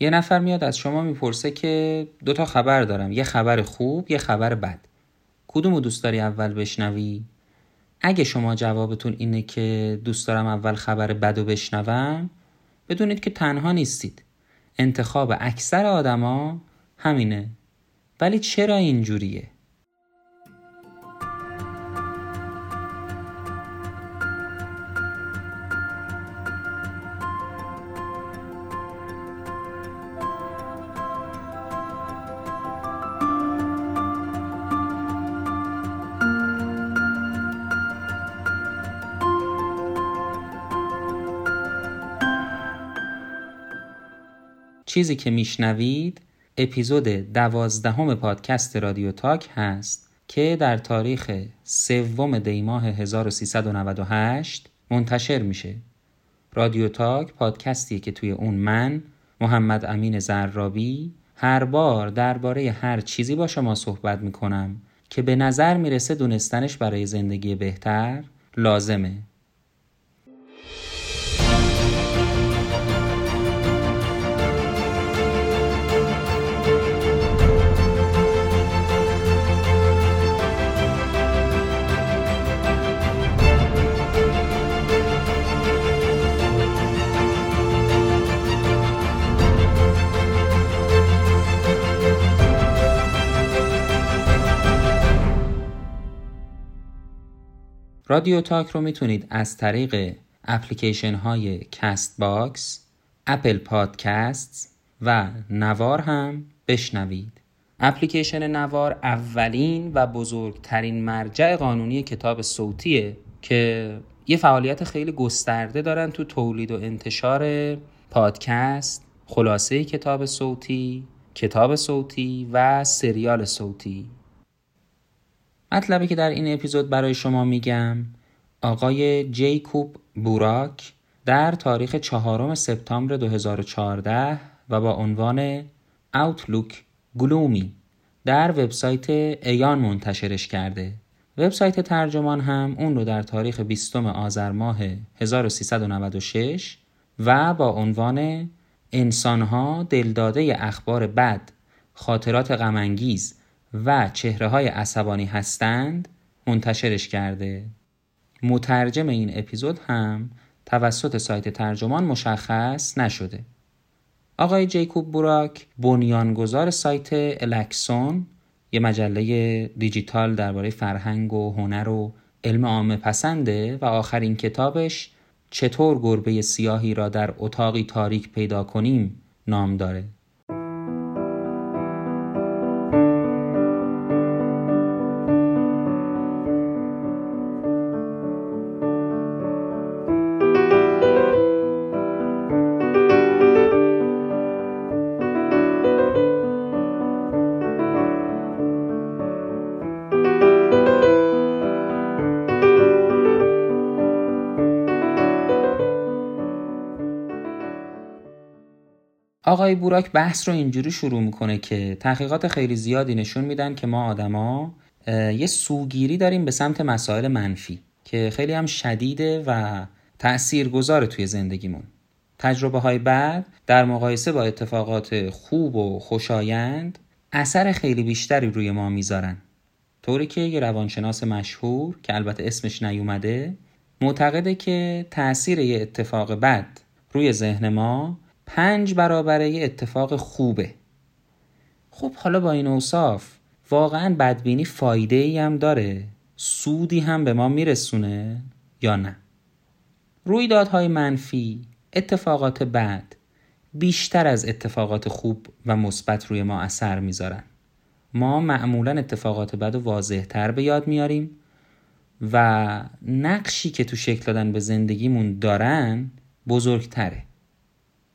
یه نفر میاد از شما می‌پرسه که دوتا خبر دارم یه خبر خوب یه خبر بد کدومو دوست داری اول بشنوی؟ اگه شما جوابتون اینه که دوست دارم اول خبر بد و بشنوم بدونید که تنها نیستید انتخاب اکثر آدما همینه ولی چرا اینجوریه؟ چیزی که میشنوید اپیزود دوازدهم پادکست رادیو تاک هست که در تاریخ سوم دیماه 1398 منتشر میشه. رادیو تاک پادکستی که توی اون من محمد امین زرابی هر بار درباره هر چیزی با شما صحبت می‌کنم که به نظر می‌رسه دونستنش برای زندگی بهتر لازمه رادیو تاک رو می‌تونید از طریق اپلیکیشن های کست باکس، اپل پادکست و نوار هم بشنوید. اپلیکیشن نوار اولین و بزرگترین مرجع قانونی کتاب صوتیه که یه فعالیت خیلی گسترده دارن تو تولید و انتشار پادکست، خلاصه کتاب صوتی، کتاب صوتی و سریال صوتی مطلبی که در این اپیزود برای شما میگم آقای جیکوب بوراک در تاریخ چهارم سپتامبر 2014 و با عنوان اوتلوک گلومی در وبسایت ایان منتشرش کرده. وبسایت ترجمان هم اون رو در تاریخ 20 آذر ماه 1396 و با عنوان انسانها دلداده اخبار بد، خاطرات غمانگیز و چهره های عصبانی هستند منتشرش کرده. مترجم این اپیزود هم توسط سایت ترجمان مشخص نشده. آقای جیکوب بوراک بنیانگذار سایت الکسون یه مجله دیجیتال درباره فرهنگ و هنر و علم عامه پسنده و آخرین کتابش چطور گربه سیاهی را در اتاقی تاریک پیدا کنیم نام داره. آقای بوراک بحث رو اینجوری شروع می‌کنه که تحقیقات خیلی زیادی نشون میدن که ما آدما یه سوگیری داریم به سمت مسائل منفی که خیلی هم شدیده و تأثیر گذاره توی زندگیمون. تجربه های بعد در مقایسه با اتفاقات خوب و خوشایند اثر خیلی بیشتری روی ما می‌ذارن. طوری که یه روانشناس مشهور که البته اسمش نیومده معتقده که تأثیر یه اتفاق بد روی ذهن ما پنج برابره یه اتفاق خوبه. خب حالا با این اوصاف واقعا بدبینی فایده ای هم داره. سودی هم به ما میرسونه یا نه؟ رویدادهای منفی اتفاقات بد بیشتر از اتفاقات خوب و مثبت روی ما اثر می‌ذارن. ما معمولا اتفاقات بد و واضح تر به یاد میاریم و نقشی که تو شکل دادن به زندگیمون دارن بزرگتره.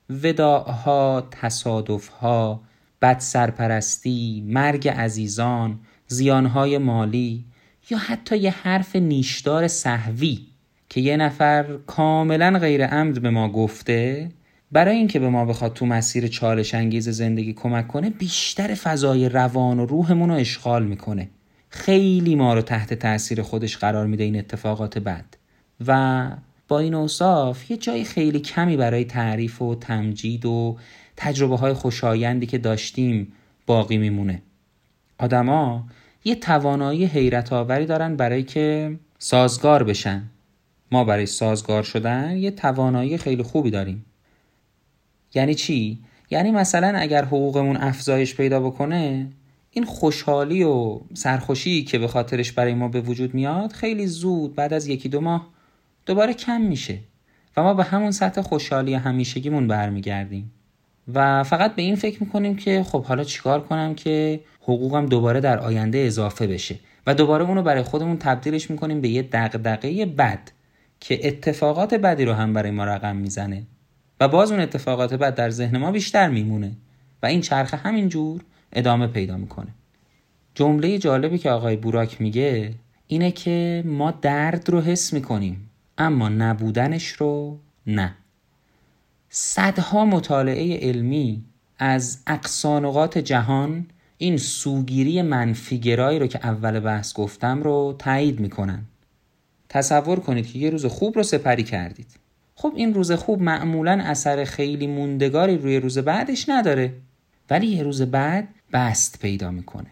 وداعها، تصادفها، بد سرپرستی، مرگ عزیزان، زیانهای مالی یا حتی یه حرف نیشدار صحوی که یه نفر کاملا غیر عمد به ما گفته برای اینکه به ما بخواد تو مسیر چالش انگیز زندگی کمک کنه بیشتر فضای روان و روحمون رو اشغال می‌کنه. خیلی ما رو تحت تاثیر خودش قرار میده این اتفاقات بد. و با این اوصاف یه جای خیلی کمی برای تعریف و تمجید و تجربه های خوشایندی که داشتیم باقی میمونه. آدما یه توانایی حیرت آوری دارن برای که سازگار بشن. ما برای سازگار شدن یه توانایی خیلی خوبی داریم. یعنی چی؟ یعنی مثلا اگر حقوقمون افزایش پیدا بکنه این خوشحالی و سرخوشی که به خاطرش برای ما به وجود میاد خیلی زود بعد از یکی دو ماه دوباره کم میشه و ما به همون سطح خوشحالی همیشگیمون برمیگردیم. و فقط به این فکر می‌کنیم که خب حالا چیکار کنم که حقوقم دوباره در آینده اضافه بشه و دوباره اونو برای خودمون تبدیلش می‌کنیم به یه دقدقه بد که اتفاقات بدی رو هم برای ما رقم می‌زنه. و باز اون اتفاقات بد در ذهن ما بیشتر میمونه و این چرخه همینجور ادامه پیدا می‌کنه. جمله جالبی که آقای بوراک میگه اینه که ما درد رو حس می‌کنیم. اما نبودنش رو نه. صدها مطالعه علمی از اقصانقات جهان این سوگیری منفیگرایی رو که اول بحث گفتم رو تایید می‌کنن. تصور کنید که یه روز خوب رو سپری کردید. خب این روز خوب معمولا اثر خیلی موندگاری روی روز بعدش نداره ولی یه روز بعد بست پیدا می‌کنه.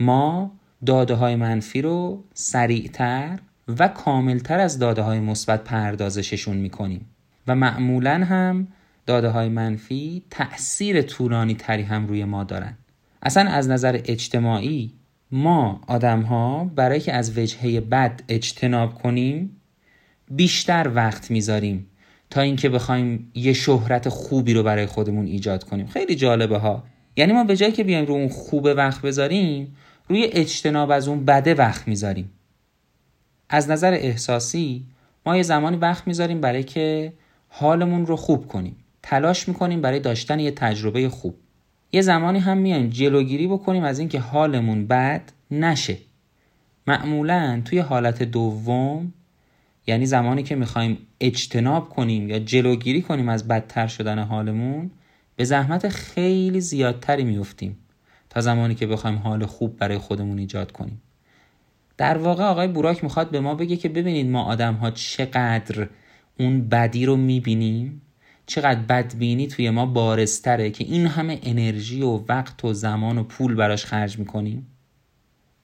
ما داده های منفی رو سریعتر و کاملتر از داده های مثبت پردازششون می‌کنیم. و معمولا هم داده های منفی تأثیر طولانی تری هم روی ما دارن. اصلا از نظر اجتماعی ما آدم ها برای که از وجهه بد اجتناب کنیم بیشتر وقت می‌ذاریم تا اینکه بخوایم یه شهرت خوبی رو برای خودمون ایجاد کنیم. خیلی جالبه ها. یعنی ما به جایی که بیایم رو اون خوب وقت بذاریم روی اجتناب از اون بده وقت می‌ذاریم. از نظر احساسی ما یه زمانی وقت می‌ذاریم برای که حالمون رو خوب کنیم. تلاش می‌کنیم برای داشتن یه تجربه خوب. یه زمانی هم میایم جلوگیری بکنیم از اینکه حالمون بد نشه. معمولا توی حالت دوم یعنی زمانی که می‌خوایم اجتناب کنیم یا جلوگیری کنیم از بدتر شدن حالمون به زحمت خیلی زیادتری میفتیم تا زمانی که بخوایم حال خوب برای خودمون ایجاد کنیم. در واقع آقای بوراک می‌خواد به ما بگه که ببینید ما آدم ها چقدر اون بدی رو می‌بینیم؟ چقدر بدبینی توی ما بارستره که این همه انرژی و وقت و زمان و پول براش خرج می‌کنیم؟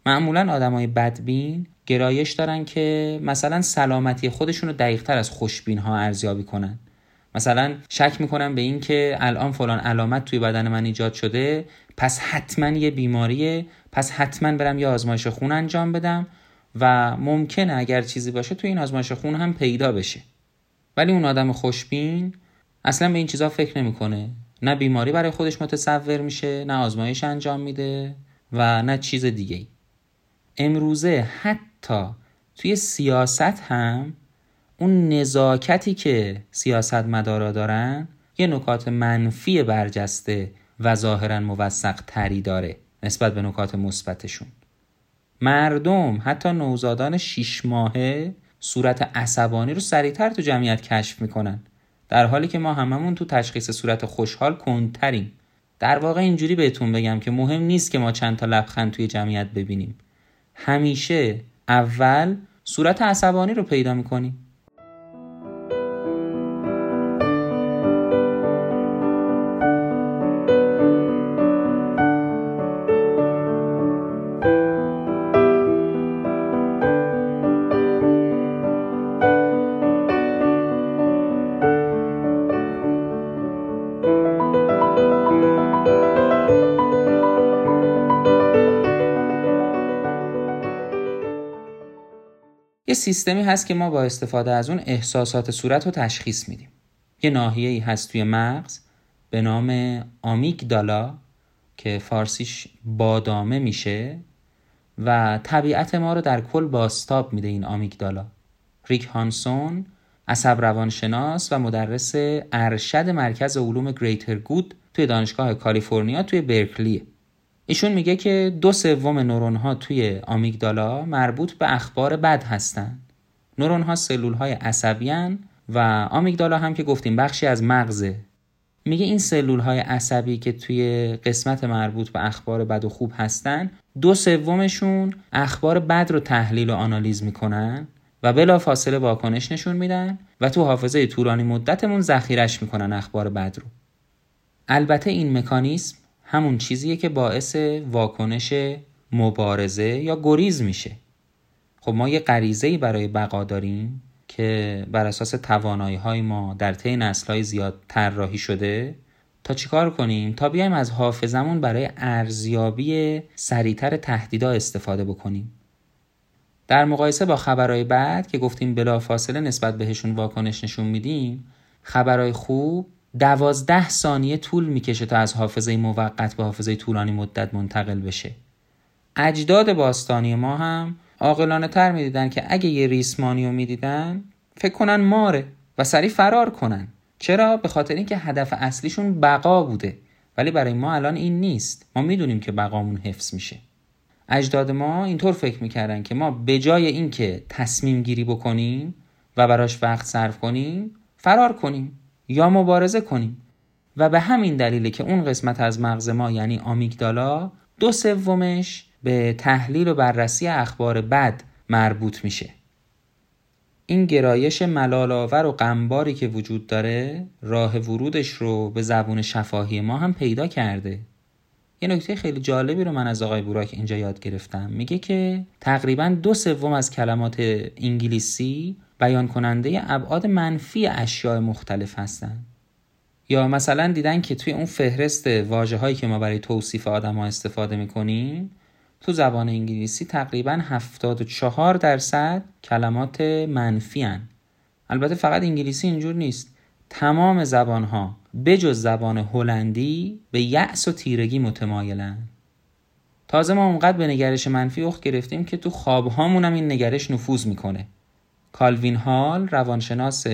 معمولا آدمای بدبین گرایش دارن که مثلا سلامتی خودشون رو دقیقتر از خوشبین ها ارزیابی کنن. مثلا شک می‌کنن به این که الان فلان علامت توی بدن من ایجاد شده پس حتما یه بیماریه پس حتما برم یه آزمایش خون انجام بدم و ممکنه اگر چیزی باشه توی این آزمایش خون هم پیدا بشه ولی اون آدم خوشبین اصلا به این چیزا فکر نمی‌کنه نه بیماری برای خودش متصور میشه نه آزمایش انجام میده و نه چیز دیگه. امروزه حتی توی سیاست هم اون نزاکتی که سیاست مدارا دارن یه نکات منفی برجسته و ظاهرا موثق تری داره نسبت به نکات مثبتشون. مردم حتی نوزادان شیش ماهه صورت عصبانی رو سریعتر تو جمعیت کشف می‌کنن. در حالی که ما هممون تو تشخیص صورت خوشحال کنتریم در واقع اینجوری بهتون بگم که مهم نیست که ما چند تا لبخند توی جمعیت ببینیم. همیشه اول صورت عصبانی رو پیدا می‌کنیم. سیستمی هست که ما با استفاده از اون احساسات صورت رو تشخیص میدیم. یه ناحیه ای هست توی مغز به نام آمیگدالا که فارسیش بادامه میشه و طبیعت ما رو در کل باستاب میده این آمیگدالا. ریک هانسون عصب روانشناس و مدرس ارشد مرکز علوم گریتر گود توی دانشگاه کالیفرنیا توی برکلیه. ایشون میگه که دو سوم نورون ها توی آمیگدالا مربوط به اخبار بد هستن. نورون ها سلول های عصبی و آمیگدالا هم که گفتیم بخشی از مغزه میگه این سلول های عصبی که توی قسمت مربوط به اخبار بد و خوب هستن دو سومشون اخبار بد رو تحلیل و آنالیز می‌کنن و بلا فاصله واکنش نشون میدن و تو حافظه طولانی مدتمون ذخیرش می‌کنن اخبار بد رو. البته این مکانیسم همون چیزیه که باعث واکنش مبارزه یا گریز میشه. خب ما یه غریزه برای بقا داریم که بر اساس توانایی های ما در طی نسل های زیاد طراحی شده. تا چیکار کنیم؟ تا بیایم از حافظمون برای ارزیابی سریعتر تهدیدا استفاده بکنیم. در مقایسه با خبرهای بعد که گفتیم بلافاصله نسبت بهشون واکنش نشون میدیم خبرهای خوب دوازده ثانیه طول می‌کشه تا از حافظه موقت به حافظه طولانی مدت منتقل بشه. اجداد باستانی ما هم عاقلانه تر می‌دیدن که اگه یه ریسمانی رو می‌دیدن فکر کنن ماره و سریع فرار کنن. چرا؟ به خاطر اینکه هدف اصلیشون بقا بوده. ولی برای ما الان این نیست. ما می‌دونیم که بقامون حفظ میشه. اجداد ما اینطور فکر می‌کردن که ما به جای اینکه تصمیم گیری بکنیم و براش وقت صرف کنیم فرار کنیم. یا مبارزه کنیم. و به همین دلیله که اون قسمت از مغز ما یعنی آمیگدالا دو سومش به تحلیل و بررسی اخبار بد مربوط میشه. این گرایش ملالآور و غمباری که وجود داره راه ورودش رو به زبون شفاهی ما هم پیدا کرده. یه نکته خیلی جالبی رو من از آقای بوراک اینجا یاد گرفتم. میگه که تقریبا دو سوم از کلمات انگلیسی بیان کننده ابعاد منفی اشیاء مختلف هستند یا مثلا دیدن که توی اون فهرست واجه هایی که ما برای توصیف آدم ها استفاده می‌کنیم تو زبان انگلیسی تقریبا 74 درصد کلمات منفی هن. البته فقط انگلیسی اینجور نیست. تمام زبان ها بجز زبان هلندی به یأس و تیرگی متمایلن. تازه ما اونقدر به نگرش منفی اخ گرفتیم که تو خواب هم این نگرش نفوذ می‌کنه. کالوین هال روانشناس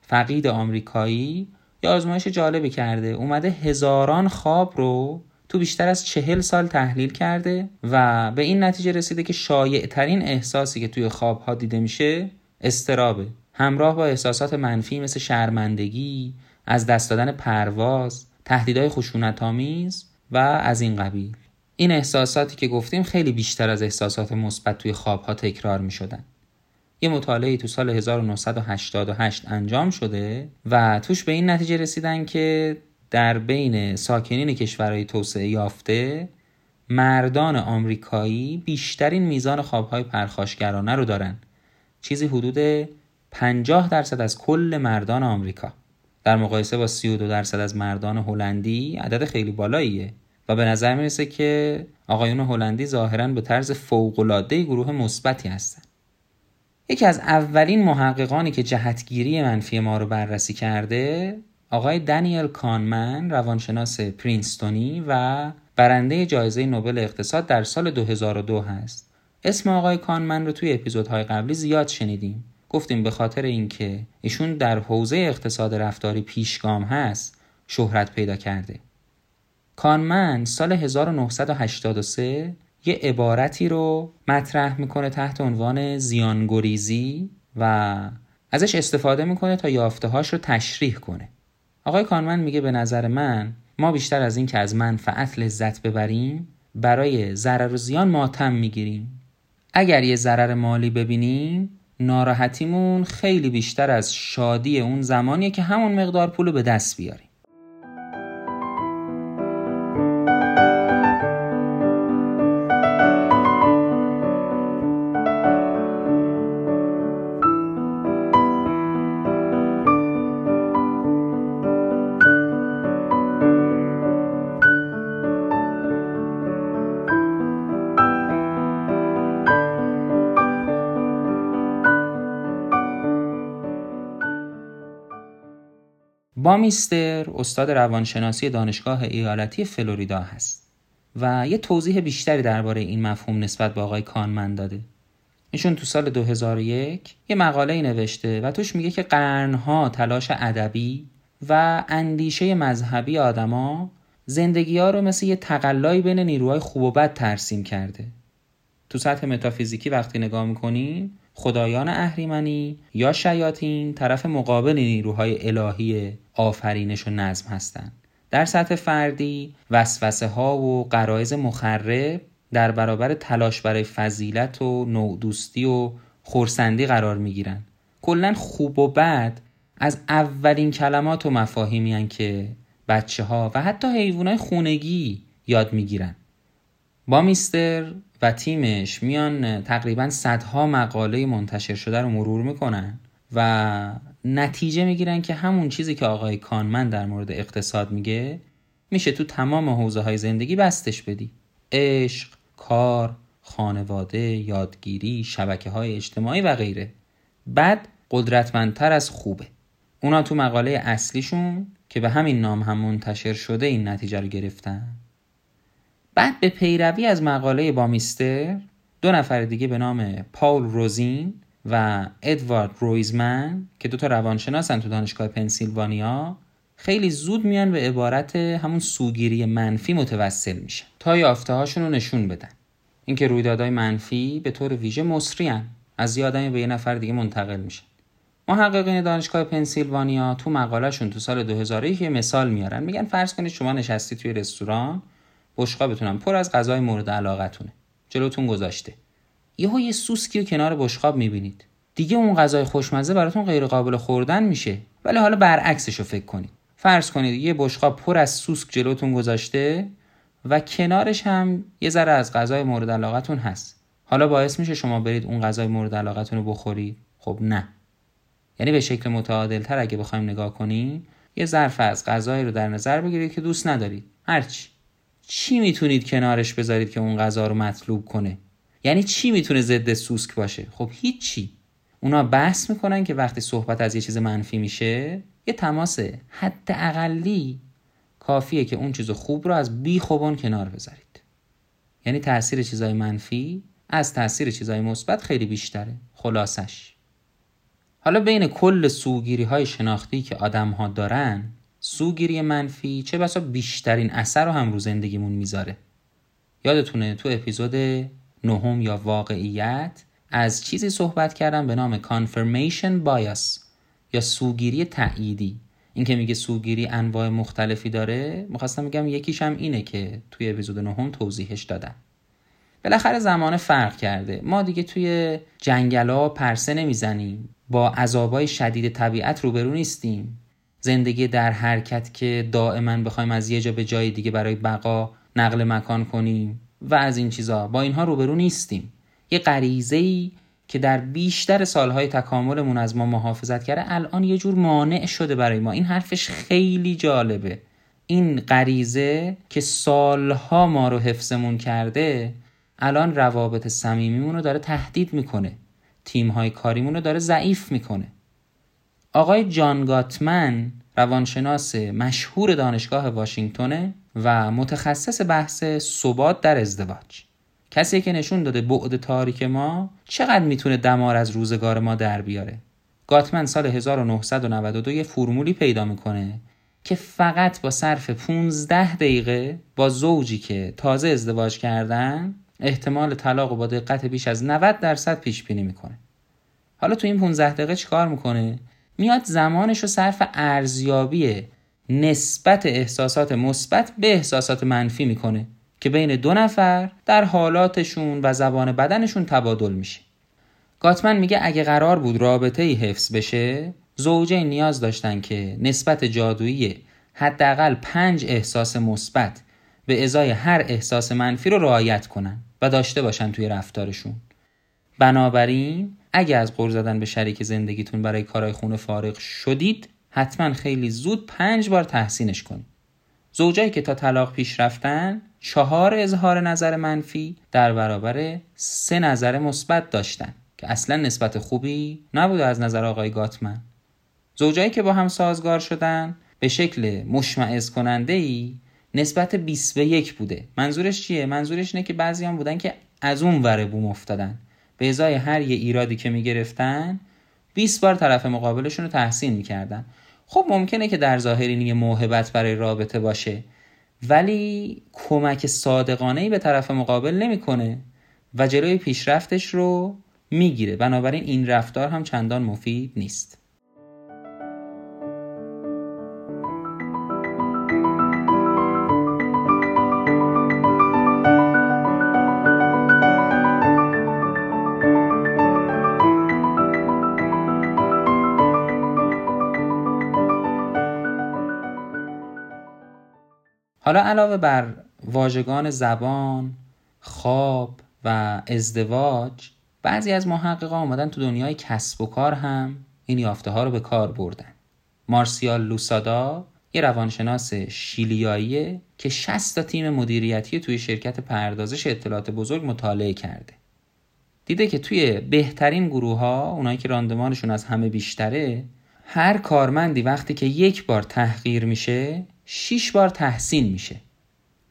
فقید آمریکایی یه آزمایش جالبی کرده اومده هزاران خواب رو تو بیشتر از چهل سال تحلیل کرده و به این نتیجه رسیده که شایع ترین احساسی که توی خواب ها دیده میشه استرابه همراه با احساسات منفی مثل شرمندگی، از دست دادن پرواز، تهدیدهای خشونت آمیز و از این قبیل. این احساساتی که گفتیم خیلی بیشتر از احساسات مثبت توی خوابها تکرار می شدن. یه مطالعه تو سال 1988 انجام شده و توش به این نتیجه رسیدن که در بین ساکنین کشورهای توسعه یافته مردان آمریکایی بیشترین میزان خوابهای پرخاشگرانه رو دارن. چیزی حدود 50 درصد از کل مردان آمریکا. در مقایسه با 32 درصد از مردان هلندی عدد خیلی بالاییه و به نظر می‌رسه که آقایون هلندی ظاهرا به طرز فوق‌العاده گروه مثبتی هستن. یکی از اولین محققانی که جهتگیری منفی ما رو بررسی کرده آقای دانیل کانمن روانشناس پرینستونی و برنده جایزه نوبل اقتصاد در سال 2002 هست. اسم آقای کانمن رو توی اپیزودهای قبلی زیاد شنیدیم. گفتیم به خاطر اینکه ایشون در حوزه اقتصاد رفتاری پیشگام هست شهرت پیدا کرده. کانمن سال 1983 یه عبارتی رو مطرح می‌کنه تحت عنوان زیانگریزی و ازش استفاده می‌کنه تا یافته هاش رو تشریح کنه. آقای کانمن میگه به نظر من ما بیشتر از این که از منفعت لذت ببریم برای ضرر و زیان ماتم می‌گیریم. اگر یه ضرر مالی ببینیم ناراحتیمون خیلی بیشتر از شادی اون زمانیه که همون مقدار پول به دست بیاریم. بامیستر استاد روانشناسی دانشگاه ایالتی فلوریدا هست و یه توضیح بیشتری درباره این مفهوم نسبت به آقای کانمن داده. ایشون تو سال 2001 یه مقاله نوشته و توش میگه که قرنها تلاش ادبی و اندیشه مذهبی آدما زندگی ها رو مثل یه تقلایی بین نیروهای خوب و بد ترسیم کرده. تو سطح متافیزیکی وقتی نگاه می‌کنین خدایان اهریمنی یا شیاطین طرف مقابل نیروهای الهی آفرینش و نظم هستند. در سطح فردی وسوسه ها و قرائز مخرب در برابر تلاش برای فضیلت و نوع دوستی و خورسندی قرار می‌گیرن کلا خوب و بد از اولین کلمات و مفاهیمی که بچه ها و حتی حیوانات خونگی یاد می‌گیرن با میستر و تیمش میان تقریبا صدها مقاله منتشر شده رو مرور می‌کنن و نتیجه می‌گیرن که همون چیزی که آقای کانمن در مورد اقتصاد میگه میشه تو تمام حوزه های زندگی بستش بدی. عشق، کار، خانواده، یادگیری، شبکه های اجتماعی و غیره. بعد قدرتمندتر از خوبه. اونا تو مقاله اصلیشون که به همین نام هم منتشر شده این نتیجه رو گرفتن. بعد به پیروی از مقاله بامیستر دو نفر دیگه به نام پاول روزین و ادوارد رویزمن که دو تا روانشناسن تو دانشگاه پنسیلوانیا خیلی زود میان به عبارت همون سوگیری منفی متوسل میشن تا یافته هاشون رو نشون بدن. اینکه رویدادهای منفی به طور ویژه مصریان از یه آدمی به یه نفر دیگه منتقل میشن. محققین دانشگاه پنسیلوانیا تو مقالهشون تو سال 2001 یه مثال میارن. میگن فرض کنید شما نشستی توی رستوران بشقابتون پر از غذای مورد علاقتونه. جلوتون گذاشته. یهو یه سوسکی رو کنار بشقاب می‌بینید. دیگه اون غذای خوشمزه براتون غیر قابل خوردن میشه. ولی حالا برعکسش رو فکر کنید. فرض کنید یه بشقاب پر از سوسک جلوتون گذاشته و کنارش هم یه ذره از غذای مورد علاقتون هست. حالا باعث میشه شما برید اون غذای مورد علاقتون رو بخورید. خب نه. یعنی به شکل متعادل تر اگه بخوایم نگاه کنیم یه ظرف از غذایی رو در نظر بگیرید که دوست ندارید. هرچی. چی می‌تونید کنارش بذارید که اون غذا رو مطلوب کنه؟ یعنی چی می‌تونه ضد سوسک باشه؟ خب هیچی. اونا بحث می‌کنن که وقتی صحبت از یه چیز منفی میشه یه تماس حد اقلی کافیه که اون چیز خوب رو از بی خوبان کنار بذارید. یعنی تاثیر چیزای منفی از تاثیر چیزای مثبت خیلی بیشتره. خلاصش. حالا بین کل سوگیری های شناختی که آدم ها دارن سوگیری منفی چه بسا بیشترین اثر رو هم رو زندگیمون می‌ذاره. یادتونه تو اپیزود نهم یا واقعیت از چیزی صحبت کردم به نام confirmation bias یا سوگیری تأییدی. این که میگه سوگیری انواع مختلفی داره می‌خواستم میگم یکیش هم اینه که توی اپیزود نهم توضیحش دادم. بالاخره زمان فرق کرده. ما دیگه توی جنگلا پرسه نمی‌زنیم. با عذابای شدید طبیعت روبرو نیستیم. زندگی در حرکت که دائما بخوایم از یه جا به جای دیگه برای بقا نقل مکان کنیم و از این چیزا. با اینها روبرو نیستیم. یه غریزه ای که در بیشتر سالهای تکاملمون از ما محافظت کرده الان یه جور مانع شده برای ما. این حرفش خیلی جالبه. این غریزه که سالها ما رو حفظمون کرده الان روابط صمیمیمون رو داره تهدید می‌کنه. تیمهای کاریمون رو داره ضعیف می‌کنه. آقای جان گاتمن روانشناس مشهور دانشگاه واشنگتونه و متخصص بحث ثبات در ازدواج. کسی که نشون داده بعد تاریک ما چقدر می‌تونه دمار از روزگار ما در بیاره. گاتمن سال 1992 یه فرمولی پیدا می‌کنه که فقط با صرف 15 دقیقه با زوجی که تازه ازدواج کردن احتمال طلاق با دقت بیش از 90 درصد پیش بینی می‌کنه. حالا تو این 15 دقیقه چیکار می‌کنه؟ میاد زمانش رو صرف ارزیابی نسبت احساسات مثبت به احساسات منفی می‌کنه که بین دو نفر در حالاتشون و زبان بدنشون تبادل میشه. گاتمن میگه اگه قرار بود رابطه ای حفظ بشه زوجین نیاز داشتن که نسبت جادویی حداقل پنج احساس مثبت به ازای هر احساس منفی رو رعایت کنن و داشته باشن توی رفتارشون. بنابراین اگه از غور زدن به شریک زندگیتون برای کارهای خونه فارغ شدید حتما خیلی زود پنج بار تحسینش کنید. زوجایی که تا طلاق پیش رفتن چهار اظهار نظر منفی در برابر سه نظر مثبت داشتن که اصلا نسبت خوبی نبوده از نظر آقای گاتمن. زوجایی که با هم سازگار شدن به شکل مشمعز کننده ای نسبت 20 به یک بوده. منظورش چیه؟ منظورش اینه که بعضی هم بودن که از اون وره بوم افتادن. به ازای هر یه ایرادی که می‌گرفتن 20 بار طرف مقابلشون رو تحسین می‌کردن. خب ممکنه که در ظاهر این یه موهبت برای رابطه باشه ولی کمک صادقانه ای به طرف مقابل نمی‌کنه و جلوی پیشرفتش رو می‌گیره. بنابراین این رفتار هم چندان مفید نیست. حالا علاوه بر واژگان زبان، خواب و ازدواج بعضی از محققان آمدن تو دنیای کسب و کار هم این یافته ها رو به کار بردن. مارسیال لوسادا یه روانشناس شیلیاییه که 60 تا تیم مدیریتی توی شرکت پردازش اطلاعات بزرگ مطالعه کرده. دیده که توی بهترین گروه ها اونایی که راندمانشون از همه بیشتره هر کارمندی وقتی که یک بار تحقیر میشه 6 بار تحسین میشه.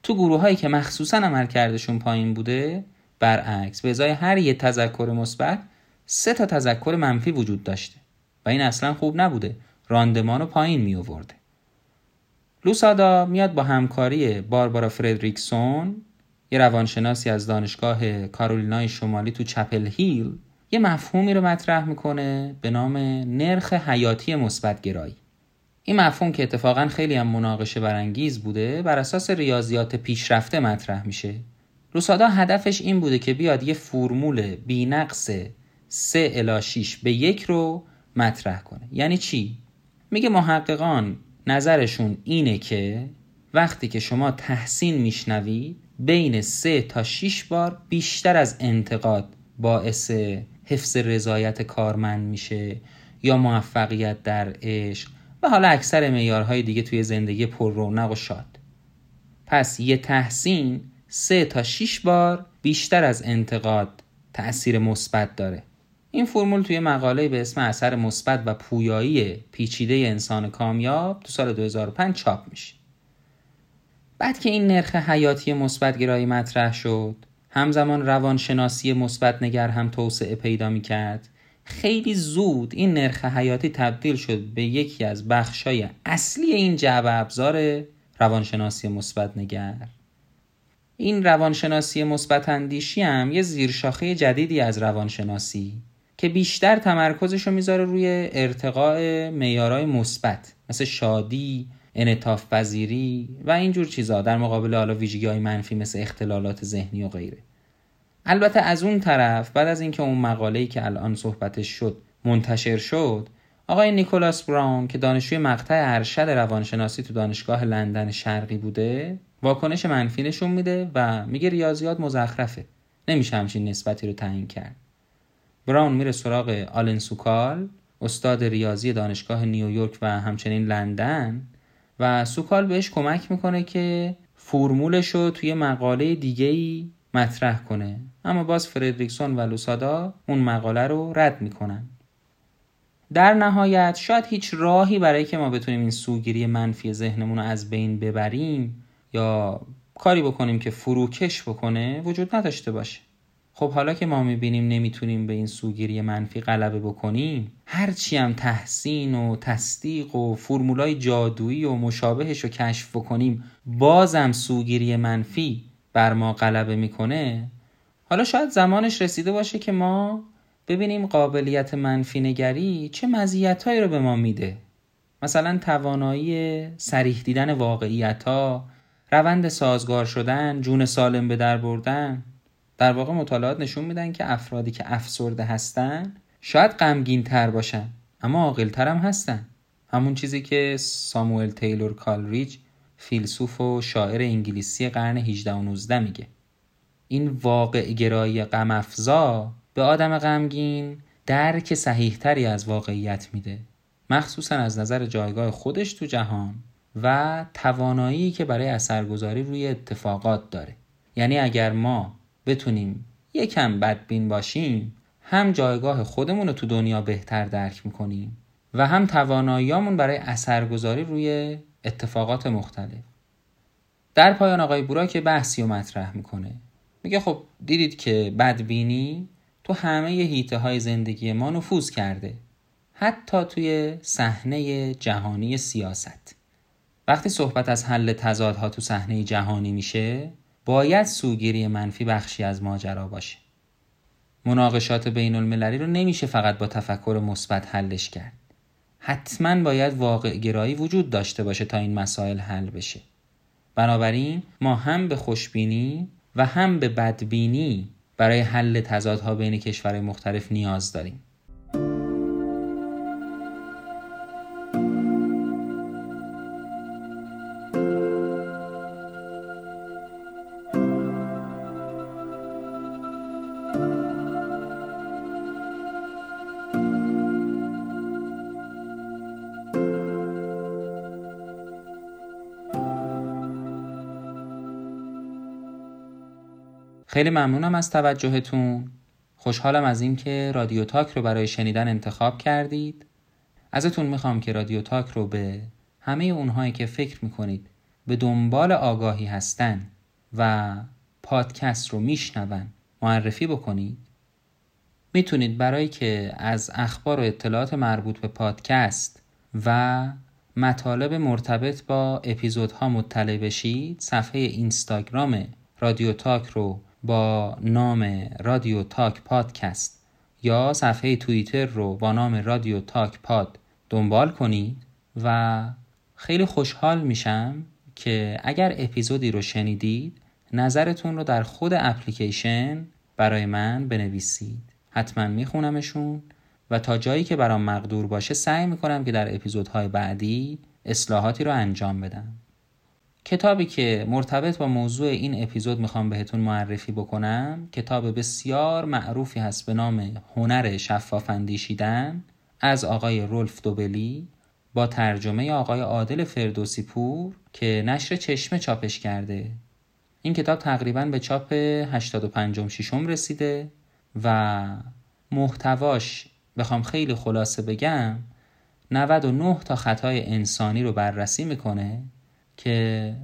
تو گروه هایی که مخصوصا عمل کردشون پایین بوده برعکس به ازای هر یه تذکر مثبت سه تا تذکر منفی وجود داشته و این اصلا خوب نبوده. راندمان رو پایین می آورده لوسادا میاد با همکاری باربارا فردریکسون یه روانشناسی از دانشگاه کارولینای شمالی تو چپل هیل یه مفهومی رو مطرح می‌کنه به نام نرخ حیاتی مثبت گرایی این مفهوم که اتفاقا خیلی هم مناقشه برانگیز بوده بر اساس ریاضیات پیشرفته مطرح میشه لوسادا هدفش این بوده که بیاد یه فرمول بینقص 3 الا 6 به یک رو مطرح کنه یعنی چی؟ میگه محققان نظرشون اینه که وقتی که شما تحسین میشنوید بین 3 تا 6 بار بیشتر از انتقاد باعث حفظ رضایت کارمند میشه یا موفقیت در عشق و حالا اکثر معیارهای دیگه توی زندگی پر رونق و شاد. پس یه تحسین سه تا 6 بار بیشتر از انتقاد تأثیر مثبت داره. این فرمول توی مقاله به اسم اثر مثبت و پویایی پیچیده انسان کامیاب تو سال 2005 چاپ میشه. بعد که این نرخ حیاتی مثبت گرایی مطرح شد همزمان روانشناسی مثبت نگر هم توسعه پیدا می کرد خیلی زود این نرخ حیاتی تبدیل شد به یکی از بخشای اصلی این جعبه ابزار روانشناسی مثبت نگر. این روانشناسی مثبت اندیشی هم یه زیرشاخه جدیدی از روانشناسی که بیشتر تمرکزش رو می‌ذاره روی ارتقاء معیارهای مثبت مثل شادی، انعطاف پذیری و اینجور چیزا در مقابل حالا ویژگی منفی مثل اختلالات ذهنی و غیره. البته از اون طرف بعد از اینکه اون مقاله‌ای که الان صحبتش شد منتشر شد آقای نیکولاس براون که دانشجوی مقطع ارشد روانشناسی تو دانشگاه لندن شرقی بوده واکنش منفی نشون میده و میگه ریاضیات مزخرفه. نمیشه همچین نسبتی رو تعیین کرد. براون میره سراغ آلن سوکال استاد ریاضی دانشگاه نیویورک و همچنین لندن و سوکال بهش کمک می‌کنه که فرمولش رو توی مقاله دیگه ای مطرح کنه. اما باز فردریکسون و لوسادا اون مقاله رو رد می‌کنن. در نهایت شاید هیچ راهی برای که ما بتونیم این سوگیری منفی ذهنمون رو از بین ببریم یا کاری بکنیم که فروکش بکنه وجود نداشته باشه. خب حالا که ما می‌بینیم نمی‌تونیم به این سوگیری منفی غلبه بکنیم هرچی هم تحسین و تصدیق و فرمولای جادویی و مشابهش رو کشف بکنیم بازم سوگیری منفی بر ما غلبه می‌کنه حالا شاید زمانش رسیده باشه که ما ببینیم قابلیت منفی نگری چه مزیتهایی رو به ما میده. مثلا توانایی صریح دیدن واقعیت ها روند سازگار شدن جون سالم به در بردن. در واقع مطالعات نشون میدن که افرادی که افسرده هستن شاید غمگین تر باشن اما عاقل هم هستن. همون چیزی که ساموئل تیلور کالریج فیلسوف و شاعر انگلیسی قرن 18 و 19 میگه. این واقع گرایی غم افزا به آدم غمگین درک صحیحتری از واقعیت میده مخصوصا از نظر جایگاه خودش تو جهان و توانایی که برای اثرگذاری روی اتفاقات داره. یعنی اگر ما بتونیم یکم بدبین باشیم هم جایگاه خودمون رو تو دنیا بهتر درک می‌کنیم و هم تواناییامون برای اثرگذاری روی اتفاقات مختلف. در پایان آقای بورا که بحثی رو مطرح می‌کنه میگه خب دیدید که بدبینی تو همه هیته های زندگی ما نفوذ کرده حتی توی صحنه جهانی سیاست. وقتی صحبت از حل تضادها تو صحنه جهانی میشه باید سوگیری منفی بخشی از ماجرا باشه. مناقشات بین المللی رو نمیشه فقط با تفکر مثبت حلش کرد. حتما باید واقع گرایی وجود داشته باشه تا این مسائل حل بشه. بنابراین ما هم به خوشبینی و هم به بدبینی برای حل تضادها بین کشورهای مختلف نیاز داریم. خیلی ممنونم از توجهتون. خوشحالم از اینکه رادیو تاک رو برای شنیدن انتخاب کردید. ازتون می‌خوام که رادیو تاک رو به همه اونهایی که فکر می‌کنید به دنبال آگاهی هستن و پادکست رو میشنون معرفی بکنید. می‌تونید برای که از اخبار و اطلاعات مربوط به پادکست و مطالب مرتبط با اپیزودها مطلع بشید صفحه اینستاگرام رادیو تاک رو با نام رادیو تاک پادکست یا صفحه توییتر رو با نام رادیو تاک پاد دنبال کنید و خیلی خوشحال میشم که اگر اپیزودی رو شنیدید نظرتون رو در خود اپلیکیشن برای من بنویسید. حتما میخونمشون و تا جایی که برام مقدور باشه سعی می‌کنم که در اپیزودهای بعدی اصلاحاتی رو انجام بدم. کتابی که مرتبط با موضوع این اپیزود می‌خوام بهتون معرفی بکنم کتاب بسیار معروفی هست به نام هنر شفاف اندیشیدن از آقای رولف دوبلی با ترجمه آقای عادل فردوسی پور که نشر چشمه چاپش کرده. این کتاب تقریبا به چاپ 85 ششم رسیده و محتواش بخوام خیلی خلاصه بگم 99 تا خطای انسانی رو بررسی می‌کنه. که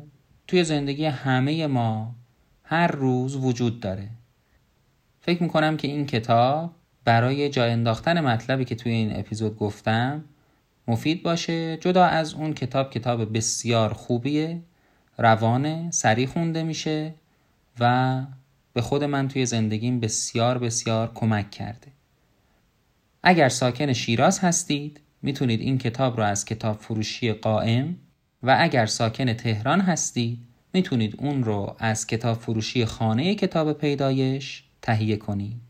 توی زندگی همه ما هر روز وجود داره. فکر می‌کنم که این کتاب برای جای انداختن مطلبی که توی این اپیزود گفتم مفید باشه جدا از اون کتاب کتاب بسیار خوبیه روانه سریع خونده میشه و به خود من توی زندگیم بسیار بسیار کمک کرده. اگر ساکن شیراز هستید می‌تونید این کتاب رو از کتاب فروشی قائم و اگر ساکن تهران هستید می‌تونید اون رو از کتاب فروشی خانه کتاب پیدایش تهیه کنید.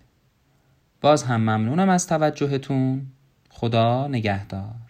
باز هم ممنونم از توجهتون. خدا نگهدار.